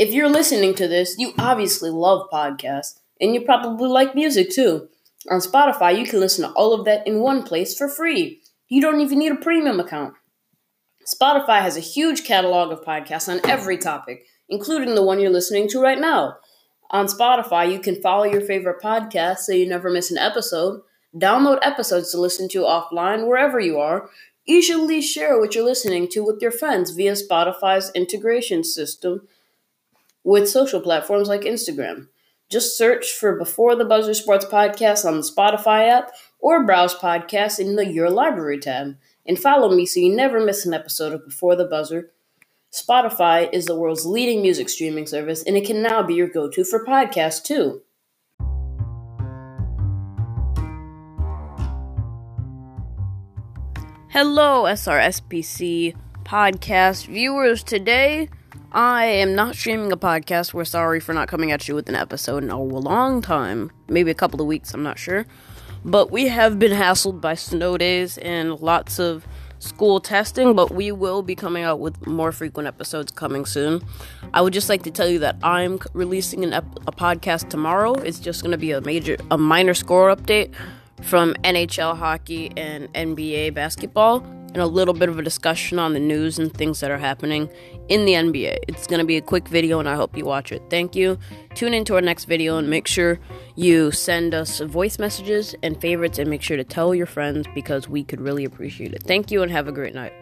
If you're listening to this, you obviously love podcasts, and you probably like music too. On Spotify, you can listen to all of that in one place for free. You don't even need a premium account. Spotify has a huge catalog of podcasts on every topic, including the one you're listening to right now. On Spotify, you can follow your favorite podcast so you never miss an episode, download episodes to listen to offline wherever you are, easily share what you're listening to with your friends via Spotify's integration system with social platforms like Instagram. Just search for Before the Buzzer Sports Podcast on the Spotify app or browse podcasts in the Your Library tab. And follow me so you never miss an episode of Before the Buzzer. Spotify is the world's leading music streaming service, and it can now be your go to for podcasts too. Hello, SRSPC podcast viewers. Today, I am not streaming a podcast. We're sorry for not coming at you with an episode in a long time. Maybe a couple of weeks, I'm not sure. But we have been hassled by snow days and lots of school testing, but we will be coming out with more frequent episodes coming soon. I would just like to tell you that I'm releasing an ep- a podcast tomorrow. It's just going to be a major a minor score update from NHL hockey and NBA basketball and a little bit of a discussion on the news and things that are happening in the NBA. It's going to be a quick video and I hope you watch it. Thank you. Tune into our next video and make sure you send us voice messages and favorites and make sure to tell your friends because we could really appreciate it. Thank you and have a great night.